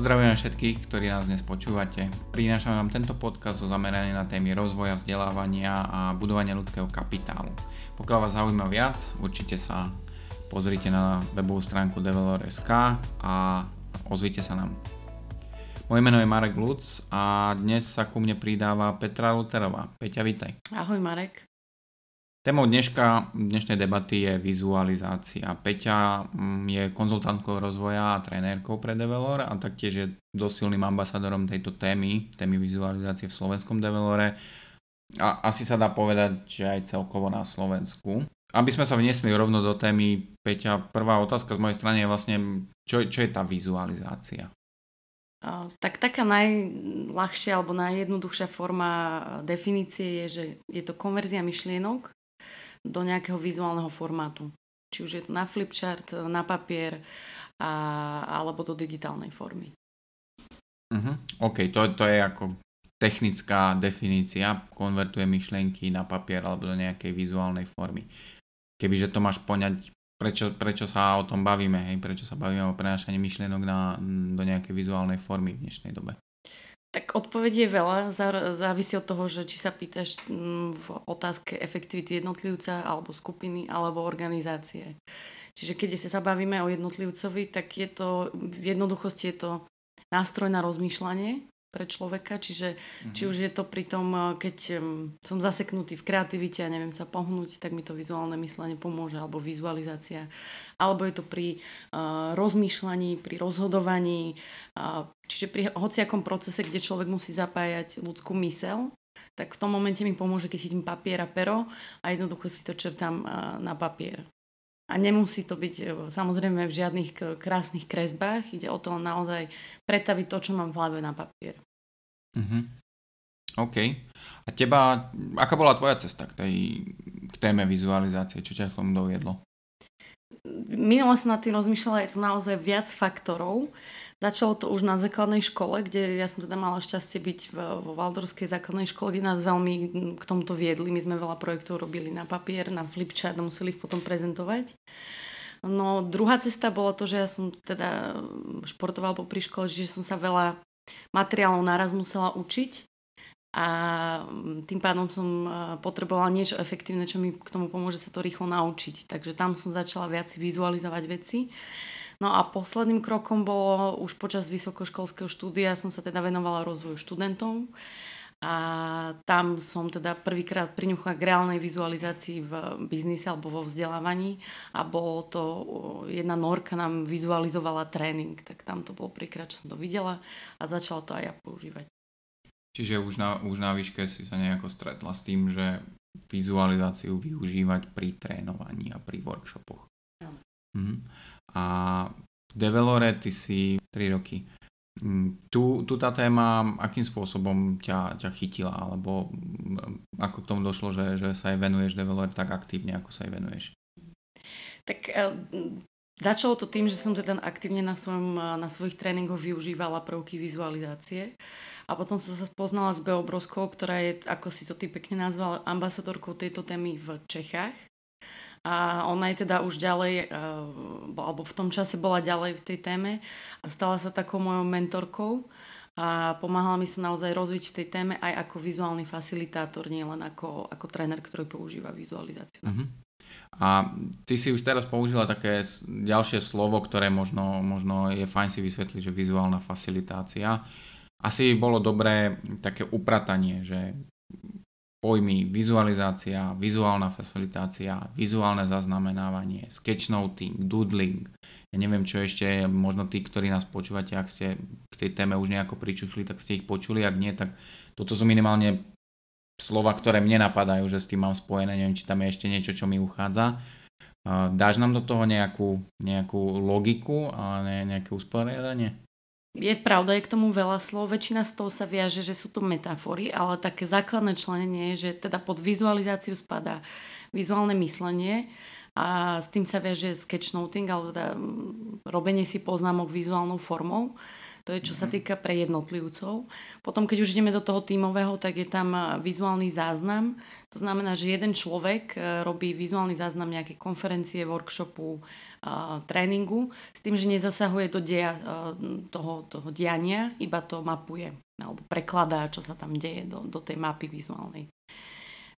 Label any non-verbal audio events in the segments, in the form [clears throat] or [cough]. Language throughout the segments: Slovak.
Pozdravujem všetkých, ktorí nás dnes počúvate. Prinášam vám tento podcast o zameraní na témy rozvoja, vzdelávania a budovania ľudského kapitálu. Pokiaľ vás zaujíma viac, určite sa pozrite na webovú stránku developer.sk a ozvite sa nám. Moje meno je Marek Luc a dnes sa ku mne pridáva Petra Luterová. Peťa, vítaj. Ahoj Marek. Témou dneška, dnešnej debaty je vizualizácia. Peťa mm, je konzultantkou rozvoja a trénerkou pre Develor a taktiež je dosilným ambasadorom tejto témy, témy vizualizácie v slovenskom Develore. A asi sa dá povedať, že aj celkovo na Slovensku. Aby sme sa vniesli rovno do témy, Peťa, prvá otázka z mojej strany je vlastne, čo, čo je tá vizualizácia? Tak taká najľahšia alebo najjednoduchšia forma definície je, že je to konverzia myšlienok do nejakého vizuálneho formátu. Či už je to na flipchart, na papier a, alebo do digitálnej formy. Uh-huh. OK, to, to je ako technická definícia, konvertuje myšlienky na papier alebo do nejakej vizuálnej formy. Kebyže to máš poňať, prečo, prečo sa o tom bavíme, hej? prečo sa bavíme o prenášaní myšlienok na, do nejakej vizuálnej formy v dnešnej dobe. Tak odpoveď je veľa, závisí od toho, že či sa pýtaš mm, v otázke efektivity jednotlivca alebo skupiny alebo organizácie. Čiže keď sa bavíme o jednotlivcovi, tak je to, v jednoduchosti je to nástroj na rozmýšľanie pre človeka, čiže mm-hmm. či už je to pri tom, eh, keď som zaseknutý v kreativite a neviem sa pohnúť, tak mi to vizuálne myslenie pomôže, alebo vizualizácia. Alebo je to pri uh, rozmýšľaní, pri rozhodovaní, uh, čiže pri hociakom procese, kde človek musí zapájať ľudskú mysel, tak v tom momente mi pomôže, keď chytím papier a pero a jednoducho si to čertám uh, na papier. A nemusí to byť samozrejme v žiadnych krásnych kresbách, ide o to naozaj pretaviť to, čo mám v hlave na papier. Uh-huh. OK. A teba, aká bola tvoja cesta k, tej, k téme vizualizácie? Čo ťa k tomu doviedlo? Minule som nad tým rozmýšľala, je to naozaj viac faktorov. Začalo to už na základnej škole, kde ja som teda mala šťastie byť vo Valdorskej základnej škole, kde nás veľmi k tomuto viedli. My sme veľa projektov robili na papier, na flipchart a museli ich potom prezentovať. No druhá cesta bola to, že ja som teda športoval po škole, že som sa veľa materiálov naraz musela učiť a tým pádom som potrebovala niečo efektívne, čo mi k tomu pomôže sa to rýchlo naučiť. Takže tam som začala viac vizualizovať veci. No a posledným krokom bolo už počas vysokoškolského štúdia som sa teda venovala rozvoju študentov a tam som teda prvýkrát priňuchla k reálnej vizualizácii v biznise alebo vo vzdelávaní a bolo to, jedna norka nám vizualizovala tréning, tak tam to bolo prvýkrát, čo som to videla a začala to aj ja používať. Čiže už na, už na výške si sa nejako stretla s tým, že vizualizáciu využívať pri trénovaní a pri workshopoch. Mhm. A v Develore ty si 3 roky. Mm, tu, tu tá téma akým spôsobom ťa, ťa chytila, alebo mm, ako k tomu došlo, že, že sa aj venuješ developer tak aktívne, ako sa aj venuješ? Tak uh, začalo to tým, že som teda aktívne na, svojom, na svojich tréningoch využívala prvky vizualizácie. A potom som sa spoznala s Beobroskou, ktorá je, ako si to ty pekne nazval, ambasadorkou tejto témy v Čechách. A ona je teda už ďalej, eh, alebo v tom čase bola ďalej v tej téme a stala sa takou mojou mentorkou a pomáhala mi sa naozaj rozviť v tej téme aj ako vizuálny facilitátor, nie len ako, ako tréner, ktorý používa vizualizáciu. Uh-huh. A ty si už teraz použila také ďalšie slovo, ktoré možno, možno je fajn si vysvetliť, že vizuálna facilitácia. Asi bolo dobré také upratanie, že pojmy vizualizácia, vizuálna facilitácia, vizuálne zaznamenávanie, sketchnoting, doodling, ja neviem čo ešte, možno tí, ktorí nás počúvate, ak ste k tej téme už nejako pričuchli, tak ste ich počuli, ak nie, tak toto sú minimálne slova, ktoré mne napadajú, že s tým mám spojené, neviem, či tam je ešte niečo, čo mi uchádza. Dáš nám do toho nejakú, nejakú logiku a nejaké usporiadanie? Je pravda, je k tomu veľa slov, väčšina z toho sa viaže, že sú to metafory, ale také základné členenie je, že teda pod vizualizáciu spadá vizuálne myslenie a s tým sa viaže sketchnoting, alebo teda mm, robenie si poznámok vizuálnou formou. To je čo sa mhm. týka pre jednotlivcov. Potom, keď už ideme do toho tímového, tak je tam vizuálny záznam. To znamená, že jeden človek e, robí vizuálny záznam nejakej konferencie, workshopu, tréningu s tým, že nezasahuje do deja toho, toho diania, iba to mapuje alebo prekladá, čo sa tam deje do, do tej mapy vizuálnej.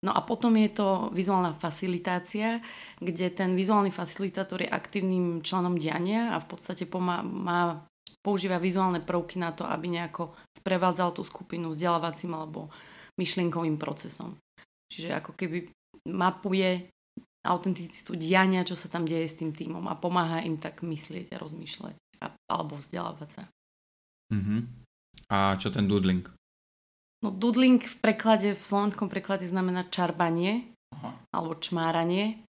No a potom je to vizuálna facilitácia, kde ten vizuálny facilitátor je aktívnym členom diania a v podstate pomá, má, používa vizuálne prvky na to, aby nejako sprevádzal tú skupinu vzdelávacím alebo myšlienkovým procesom. Čiže ako keby mapuje autenticitu diania, čo sa tam deje s tým týmom a pomáha im tak myslieť a rozmýšľať a, alebo vzdelávať sa. Uh-huh. A čo ten doodling? No doodling v preklade, v slovenskom preklade znamená čarbanie Aha. alebo čmáranie.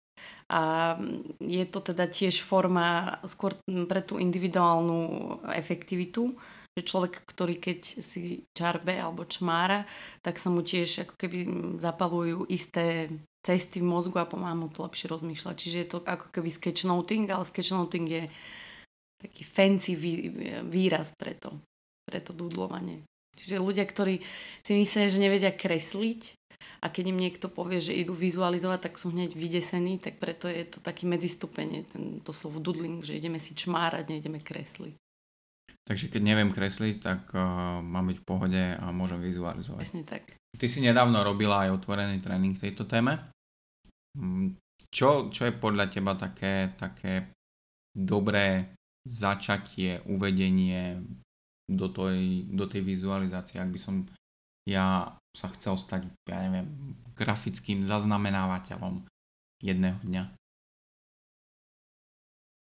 A je to teda tiež forma skôr pre tú individuálnu efektivitu, že človek, ktorý keď si čarbe alebo čmára, tak sa mu tiež ako keby zapalujú isté cesty v mozgu a pomáha mu to lepšie rozmýšľať. Čiže je to ako keby sketchnoting, ale sketchnoting je taký fancy výraz pre to, pre to dúdlovanie. Čiže ľudia, ktorí si myslia, že nevedia kresliť a keď im niekto povie, že idú vizualizovať, tak sú hneď vydesení, tak preto je to taký medzistupenie, to slovo doodling, že ideme si čmárať, nejdeme kresliť. Takže keď neviem kresliť, tak uh, mám byť v pohode a môžem vizualizovať. Presne tak. Ty si nedávno robila aj otvorený tréning tejto téme. Mm, čo, čo je podľa teba také, také dobré začatie, uvedenie do tej, do tej vizualizácie, ak by som ja sa chcel stať, ja neviem, grafickým zaznamenávateľom jedného dňa?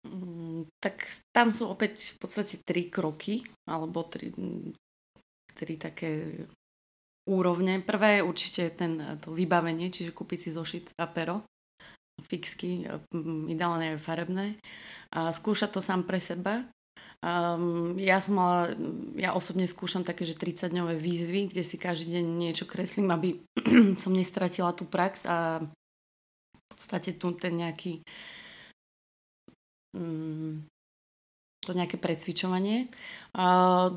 Mm, tak tam sú opäť v podstate tri kroky, alebo tri, tri také úrovne. Prvé je určite ten, to vybavenie, čiže kúpiť si zošit a pero, fixky, mm, ideálne aj farebné. A skúšať to sám pre seba. Um, ja som mala, ja osobne skúšam také, že 30-dňové výzvy, kde si každý deň niečo kreslím, aby [clears throat] som nestratila tú prax a v podstate tu ten nejaký um, to nejaké precvičovanie. A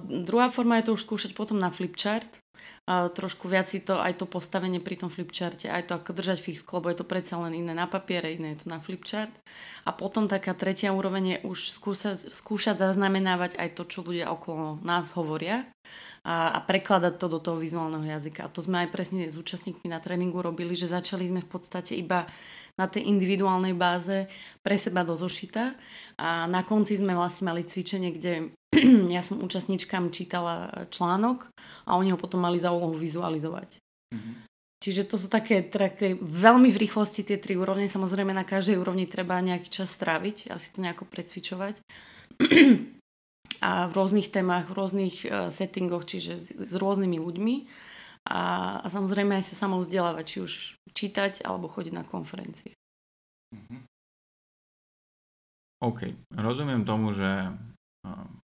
druhá forma je to už skúšať potom na flipchart. A trošku viac si to, aj to postavenie pri tom flipcharte, aj to ako držať fixku, lebo je to predsa len iné na papiere, iné je to na flipchart. A potom taká tretia úroveň je už skúšať, skúšať zaznamenávať aj to, čo ľudia okolo nás hovoria a, a prekladať to do toho vizuálneho jazyka. A to sme aj presne s účastníkmi na tréningu robili, že začali sme v podstate iba na tej individuálnej báze pre seba do zošita a na konci sme vlastne mali cvičenie, kde [clears throat] ja som účastníčkam čítala článok a oni ho potom mali za úlohu vizualizovať. Mm-hmm. Čiže to sú také, také veľmi v rýchlosti tie tri úrovne. Samozrejme na každej úrovni treba nejaký čas stráviť a si to nejako precvičovať. [clears throat] a v rôznych témach, v rôznych uh, settingoch, čiže s, s rôznymi ľuďmi. A, a samozrejme aj sa samo vzdelávať, či už čítať alebo chodiť na konferencie. Mm-hmm. OK, rozumiem tomu, že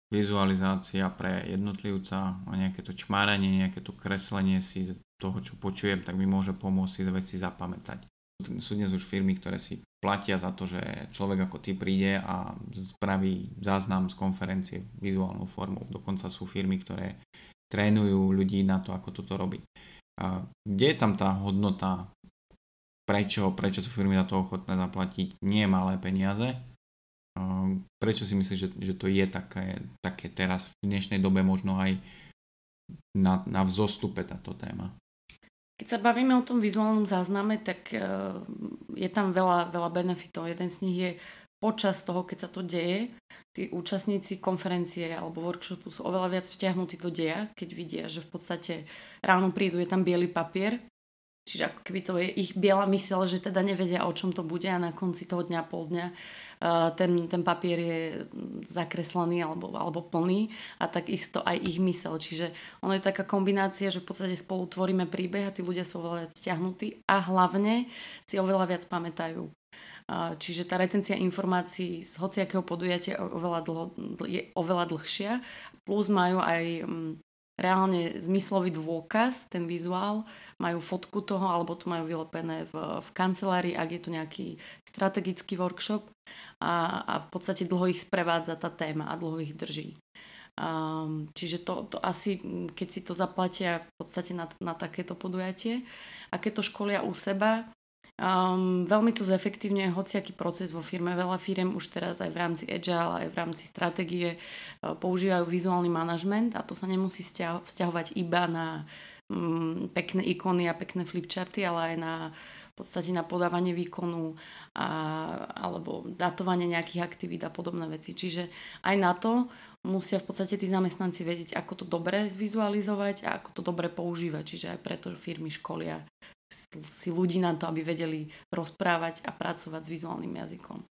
vizualizácia pre jednotlivca a nejaké to čmáranie, nejaké to kreslenie si toho, čo počujem, tak mi môže pomôcť si veci zapamätať. Sú dnes už firmy, ktoré si platia za to, že človek ako ty príde a spraví záznam z konferencie vizuálnou formou. Dokonca sú firmy, ktoré trénujú ľudí na to, ako toto robiť. A kde je tam tá hodnota? Prečo, prečo sú firmy na to ochotné zaplatiť nie malé peniaze? Prečo si myslíš, že, že to je také, také teraz v dnešnej dobe možno aj na, na vzostupe táto téma? Keď sa bavíme o tom vizuálnom zázname, tak e, je tam veľa, veľa benefitov. Jeden z nich je počas toho, keď sa to deje, tí účastníci konferencie alebo workshopu sú oveľa viac vťahnutí do deja, keď vidia, že v podstate ráno prídu, je tam biely papier, čiže ako keby to je ich biela mysel, že teda nevedia, o čom to bude a na konci toho dňa, pol dňa ten, ten papier je zakreslený alebo, alebo plný a takisto aj ich mysel. Čiže ono je taká kombinácia, že v podstate spolu tvoríme príbeh a tí ľudia sú oveľa viac stiahnutí a hlavne si oveľa viac pamätajú. Čiže tá retencia informácií z hociakého podujatia oveľa, dlho, je oveľa dlhšia. Plus majú aj mm, reálne zmyslový dôkaz, ten vizuál, majú fotku toho, alebo to majú vylepené v, v kancelárii, ak je to nejaký strategický workshop a, a v podstate dlho ich sprevádza tá téma a dlho ich drží. Um, čiže to, to asi, keď si to zaplatia v podstate na, na takéto podujatie a keď to školia u seba, Um, veľmi to zefektívňuje hociaký proces vo firme. Veľa firiem už teraz aj v rámci Agile, aj v rámci stratégie uh, používajú vizuálny manažment a to sa nemusí vzťahovať iba na um, pekné ikony a pekné flipcharty, ale aj na v podstate na podávanie výkonu a, alebo datovanie nejakých aktivít a podobné veci. Čiže aj na to musia v podstate tí zamestnanci vedieť, ako to dobre zvizualizovať a ako to dobre používať. Čiže aj preto firmy školia si ľudí na to, aby vedeli rozprávať a pracovať s vizuálnym jazykom.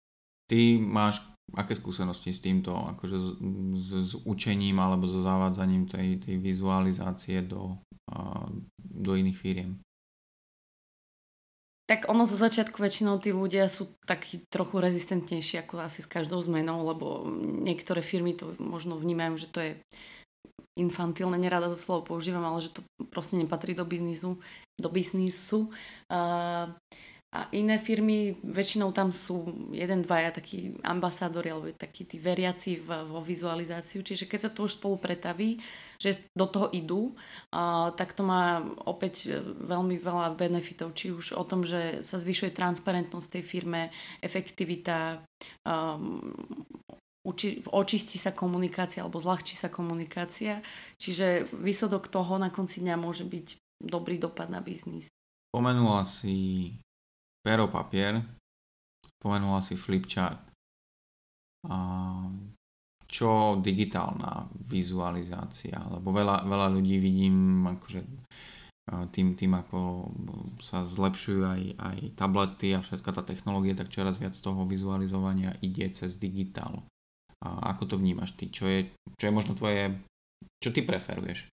Ty máš aké skúsenosti s týmto, akože s, s, s učením alebo so zavádzaním tej, tej vizualizácie do, do iných firiem? Tak ono zo začiatku väčšinou tí ľudia sú takí trochu rezistentnejší ako asi s každou zmenou, lebo niektoré firmy to možno vnímajú, že to je infantilné, nerada to slovo používam, ale že to proste nepatrí do biznisu. Do biznisu. Uh, a iné firmy, väčšinou tam sú jeden, dvaja takí ambasádori alebo takí tí veriaci v, vo vizualizáciu. Čiže keď sa to už spolu pretaví, že do toho idú, uh, tak to má opäť veľmi veľa benefitov. Či už o tom, že sa zvyšuje transparentnosť tej firme, efektivita, um, uči, očistí sa komunikácia alebo zľahčí sa komunikácia. Čiže výsledok toho na konci dňa môže byť dobrý dopad na biznis. Pomenula si pero papier, spomenula si flipchart. A čo digitálna vizualizácia? Lebo veľa, veľa ľudí vidím akože tým, tým ako sa zlepšujú aj, aj tablety a všetka tá technológia, tak čoraz viac toho vizualizovania ide cez digitál. A ako to vnímaš ty? Čo je, čo je možno tvoje... Čo ty preferuješ?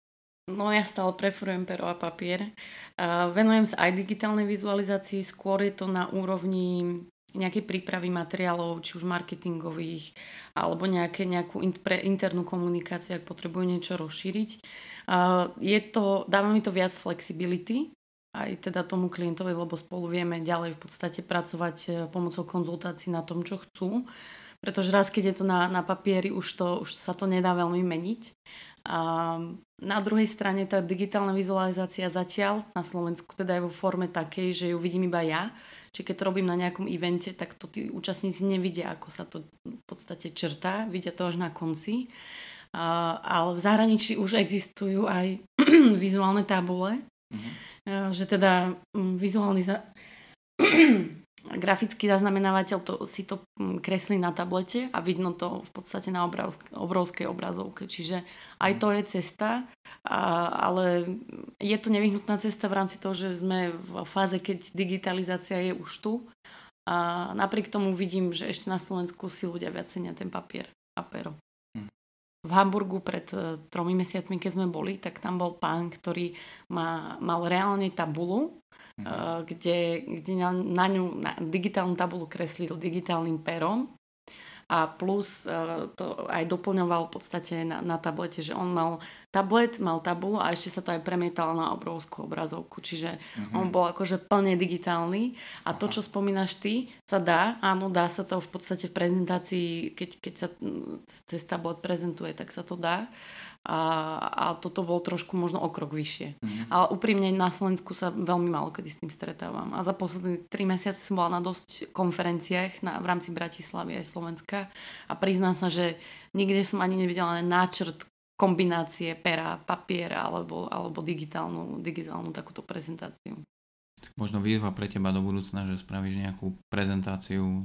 No ja stále preferujem pero a papier. Venujem sa aj digitálnej vizualizácii, skôr je to na úrovni nejakej prípravy materiálov, či už marketingových, alebo nejaké, nejakú in, pre internú komunikáciu, ak potrebujú niečo rozšíriť. Je to, dáva mi to viac flexibility, aj teda tomu klientovi, lebo spolu vieme ďalej v podstate pracovať e, pomocou konzultácií na tom, čo chcú. Pretože raz, keď je to na, na papieri, už, to, už sa to nedá veľmi meniť. A na druhej strane tá digitálna vizualizácia zatiaľ na Slovensku teda je vo forme takej, že ju vidím iba ja. Čiže keď to robím na nejakom evente, tak to tí účastníci nevidia, ako sa to v podstate črtá, vidia to až na konci. A, ale v zahraničí už existujú aj [clears throat] vizuálne tabule, mm-hmm. že teda mm, vizuálny za [clears throat] grafický zaznamenávateľ to, si to mm, kreslí na tablete a vidno to v podstate na obrovsk- obrovskej obrazovke. Čiže aj to je cesta, a, ale je to nevyhnutná cesta v rámci toho, že sme v fáze, keď digitalizácia je už tu. A napriek tomu vidím, že ešte na Slovensku si ľudia viac cenia ten papier a pero. Hm. V Hamburgu pred uh, tromi mesiacmi, keď sme boli, tak tam bol pán, ktorý má, mal reálne tabulu mm. kde, kde na, na ňu na digitálnu tabulu kreslil digitálnym perom a plus uh, to aj doplňoval v podstate na, na tablete, že on mal tablet, mal tabulu a ešte sa to aj premietalo na obrovskú obrazovku, čiže mm-hmm. on bol akože plne digitálny a to, čo spomínaš ty, sa dá, áno, dá sa to v podstate v prezentácii, keď, keď sa cez tablet prezentuje, tak sa to dá a, a toto bol trošku možno o krok vyššie. Mm. Ale úprimne na Slovensku sa veľmi málo kedy s tým stretávam. A za posledné tri mesiace som bola na dosť konferenciách na, v rámci Bratislavy aj Slovenska a priznám sa, že nikde som ani nevidela náčrt kombinácie pera, papiera alebo, alebo digitálnu, digitálnu takúto prezentáciu. Možno výzva pre teba do budúcna, že spravíš nejakú prezentáciu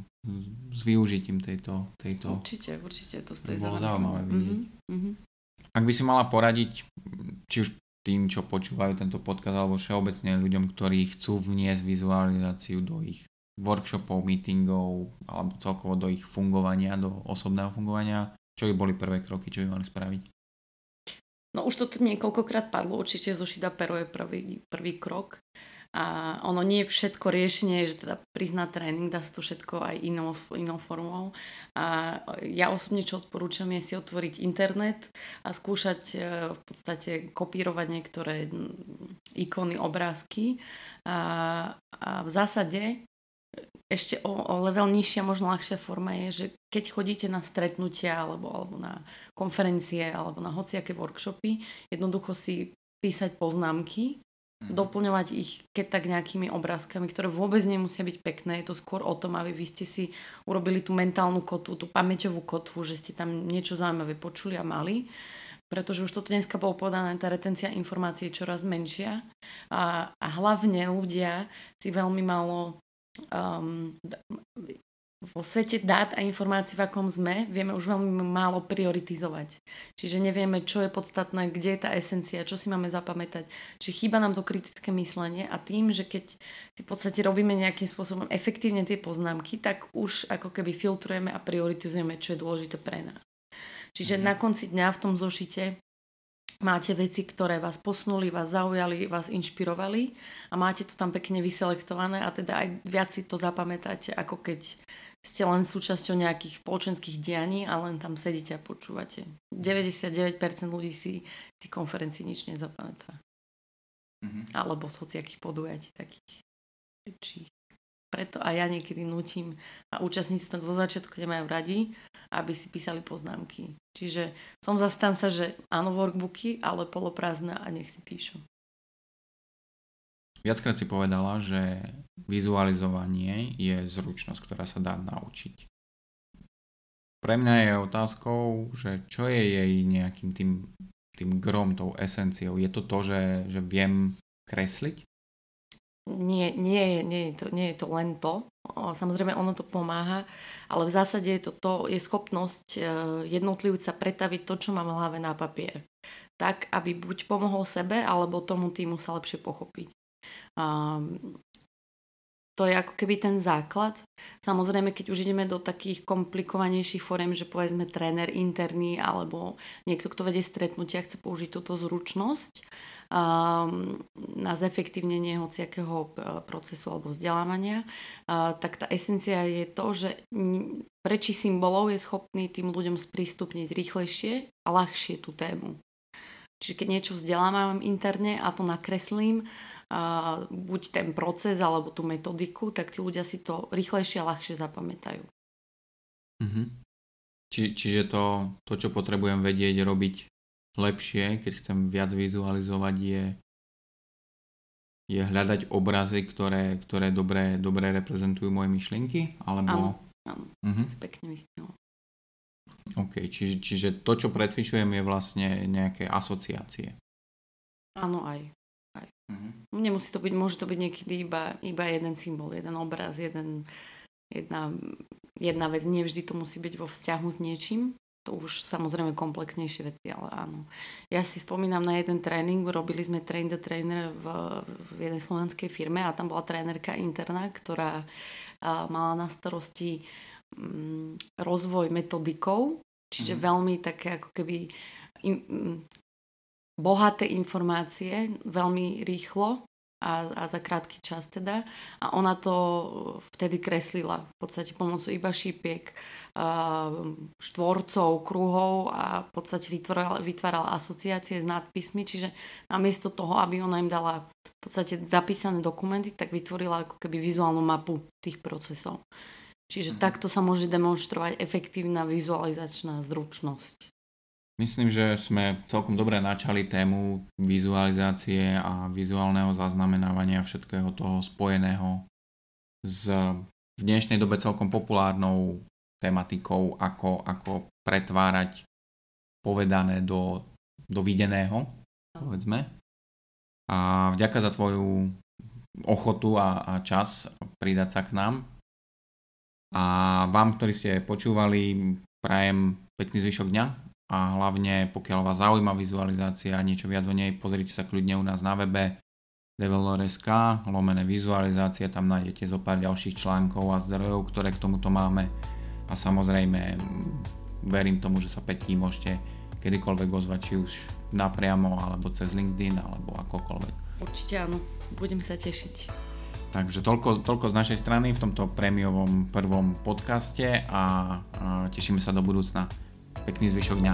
s využitím tejto... tejto... Určite, určite, to stojí za bolo zaujímavé vidieť. Mm-hmm. Ak by si mala poradiť, či už tým, čo počúvajú tento podcast, alebo všeobecne ľuďom, ktorí chcú vniesť vizualizáciu do ich workshopov, meetingov, alebo celkovo do ich fungovania, do osobného fungovania, čo by boli prvé kroky, čo by mali spraviť? No už toto niekoľkokrát padlo, určite zošida pero je prvý, prvý krok. A ono nie je všetko riešenie, že teda priznať tréning, dá sa to všetko aj inou, inou formou. A ja osobne čo odporúčam je si otvoriť internet a skúšať e, v podstate kopírovať niektoré ikony, obrázky. A, a v zásade ešte o, o level nižšia, možno ľahšia forma je, že keď chodíte na stretnutia alebo, alebo na konferencie alebo na hociaké workshopy, jednoducho si písať poznámky Mhm. doplňovať ich keď tak nejakými obrázkami, ktoré vôbec nemusia byť pekné. Je to skôr o tom, aby vy ste si urobili tú mentálnu kotvu, tú pamäťovú kotvu, že ste tam niečo zaujímavé počuli a mali. Pretože už toto dneska bolo povedané, tá retencia informácií je čoraz menšia a, a hlavne ľudia si veľmi malo um, vo svete dát a informácií, v akom sme, vieme už veľmi málo prioritizovať. Čiže nevieme, čo je podstatné, kde je tá esencia, čo si máme zapamätať. Čiže chýba nám to kritické myslenie a tým, že keď si v podstate robíme nejakým spôsobom efektívne tie poznámky, tak už ako keby filtrujeme a prioritizujeme, čo je dôležité pre nás. Čiže mm-hmm. na konci dňa v tom zošite máte veci, ktoré vás posunuli, vás zaujali, vás inšpirovali a máte to tam pekne vyselektované a teda aj viac si to zapamätáte, ako keď ste len súčasťou nejakých spoločenských dianí a len tam sedíte a počúvate. 99% ľudí si si konferencii nič nezapamätá. Mm-hmm. Alebo z hociakých podujatí takých väčších. Preto aj ja niekedy nutím a účastníci to zo začiatku nemajú radi, aby si písali poznámky. Čiže som zastanca, že áno workbooky, ale poloprázdne a nech si píšu. Viackrát si povedala, že vizualizovanie je zručnosť, ktorá sa dá naučiť. Pre mňa je otázkou, že čo je jej nejakým tým, tým grom, tou esenciou. Je to to, že, že viem kresliť? Nie, nie, nie, je to, nie je to len to. Samozrejme, ono to pomáha, ale v zásade je to, to je schopnosť e, jednotlivca pretaviť to, čo mám v hlave na papier. Tak, aby buď pomohol sebe, alebo tomu týmu sa lepšie pochopiť. Um, to je ako keby ten základ. Samozrejme, keď už ideme do takých komplikovanejších foriem, že povedzme tréner interný alebo niekto, kto vedie stretnutia, chce použiť túto zručnosť um, na zefektívnenie hociakého e, procesu alebo vzdelávania, uh, tak tá esencia je to, že prečí symbolov je schopný tým ľuďom sprístupniť rýchlejšie a ľahšie tú tému. Čiže keď niečo vzdelávam interne a to nakreslím, buď ten proces alebo tú metodiku, tak tí ľudia si to rýchlejšie a ľahšie zapamätajú. Mm-hmm. Či, čiže to, to, čo potrebujem vedieť robiť lepšie, keď chcem viac vizualizovať, je, je hľadať obrazy, ktoré, ktoré dobre, dobre reprezentujú moje myšlienky? Alebo... Áno, áno. Mm-hmm. pekne vysnilo. OK, čiže, čiže to, čo precvičujem, je vlastne nejaké asociácie. Áno, aj. Mm-hmm. Nemusí to byť, môže to byť niekedy iba, iba jeden symbol, jeden obraz, jeden, jedna, jedna vec. Nevždy to musí byť vo vzťahu s niečím. To už samozrejme komplexnejšie veci, ale áno. Ja si spomínam na jeden tréning, robili sme Train the Trainer v, v jednej slovenskej firme a tam bola trénerka interná, ktorá a, mala na starosti m, mm, rozvoj metodikov, čiže mm. veľmi také ako keby im, bohaté informácie veľmi rýchlo a, a za krátky čas teda. A ona to vtedy kreslila v podstate pomocou iba šípiek, štvorcov, kruhov a v podstate vytvárala, vytvárala asociácie s nadpismi, čiže namiesto toho, aby ona im dala v podstate zapísané dokumenty, tak vytvorila ako keby vizuálnu mapu tých procesov. Čiže mm-hmm. takto sa môže demonstrovať efektívna vizualizačná zručnosť. Myslím, že sme celkom dobre načali tému vizualizácie a vizuálneho zaznamenávania všetkého toho spojeného s v dnešnej dobe celkom populárnou tematikou, ako, ako pretvárať povedané do, do videného, povedzme. A vďaka za tvoju ochotu a, a čas pridať sa k nám. A vám, ktorí ste počúvali, prajem pekný zvyšok dňa a hlavne pokiaľ vás zaujíma vizualizácia a niečo viac o nej, pozrite sa kľudne u nás na webe develor.sk, lomené vizualizácie, tam nájdete zo pár ďalších článkov a zdrojov, ktoré k tomuto máme a samozrejme verím tomu, že sa Petí môžete kedykoľvek ozvať, či už napriamo, alebo cez LinkedIn, alebo akokoľvek. Určite áno, budem sa tešiť. Takže toľko, toľko z našej strany v tomto prémiovom prvom podcaste a, a tešíme sa do budúcna. Pekný zvyšok dňa.